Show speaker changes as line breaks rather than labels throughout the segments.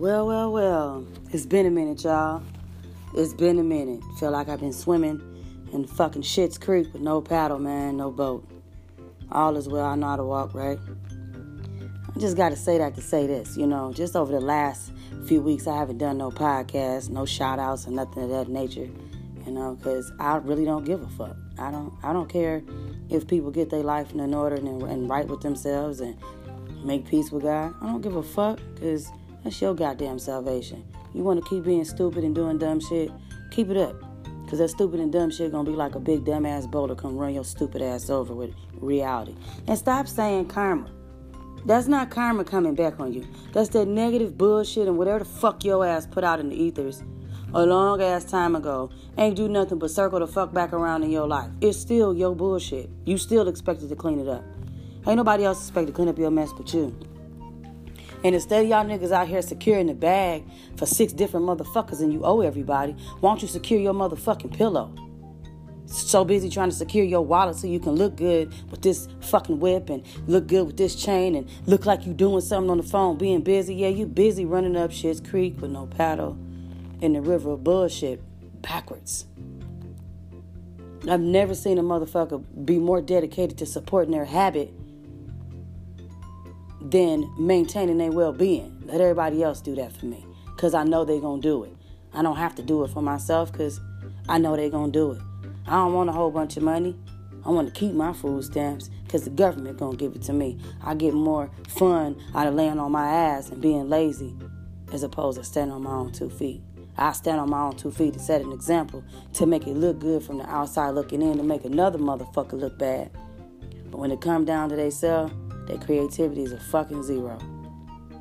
Well, well, well. It's been a minute, y'all. It's been a minute. Feel like I've been swimming in fucking Shit's Creek with no paddle, man, no boat. All is well. I know how to walk, right? I just got to say that to say this. You know, just over the last few weeks, I haven't done no podcast, no shout outs, or nothing of that nature. You know, because I really don't give a fuck. I don't. I don't care if people get their life in order and, and right with themselves and make peace with God. I don't give a fuck because that's your goddamn salvation. You want to keep being stupid and doing dumb shit? Keep it up. Because that stupid and dumb shit going to be like a big dumb dumbass boulder come run your stupid ass over with reality. And stop saying karma. That's not karma coming back on you. That's that negative bullshit and whatever the fuck your ass put out in the ethers a long ass time ago ain't do nothing but circle the fuck back around in your life. It's still your bullshit. You still expected to clean it up. Ain't nobody else expected to clean up your mess but you. And instead of y'all niggas out here securing the bag for six different motherfuckers and you owe everybody, why don't you secure your motherfucking pillow? So busy trying to secure your wallet so you can look good with this fucking whip and look good with this chain and look like you doing something on the phone, being busy. Yeah, you busy running up Shit's Creek with no paddle in the river of bullshit backwards. I've never seen a motherfucker be more dedicated to supporting their habit than maintaining their well being. Let everybody else do that for me because I know they're going to do it. I don't have to do it for myself because I know they're going to do it. I don't want a whole bunch of money. I want to keep my food stamps because the government going to give it to me. I get more fun out of laying on my ass and being lazy as opposed to standing on my own two feet. I stand on my own two feet to set an example to make it look good from the outside looking in to make another motherfucker look bad. But when it come down to they self, their creativity is a fucking zero,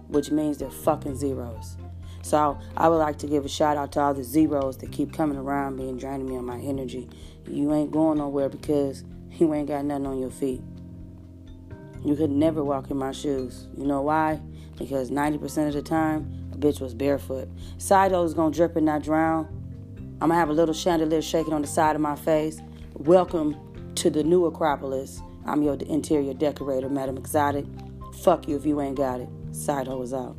which means they're fucking zeros. So I would like to give a shout out to all the zeros that keep coming around me and draining me on my energy. You ain't going nowhere because you ain't got nothing on your feet. You could never walk in my shoes. You know why? Because 90% of the time, a bitch was barefoot. Side is gonna drip and not drown. I'm gonna have a little chandelier shaking on the side of my face. Welcome to the new Acropolis. I'm your interior decorator, Madam Exotic. Fuck you if you ain't got it. Side hoe is out.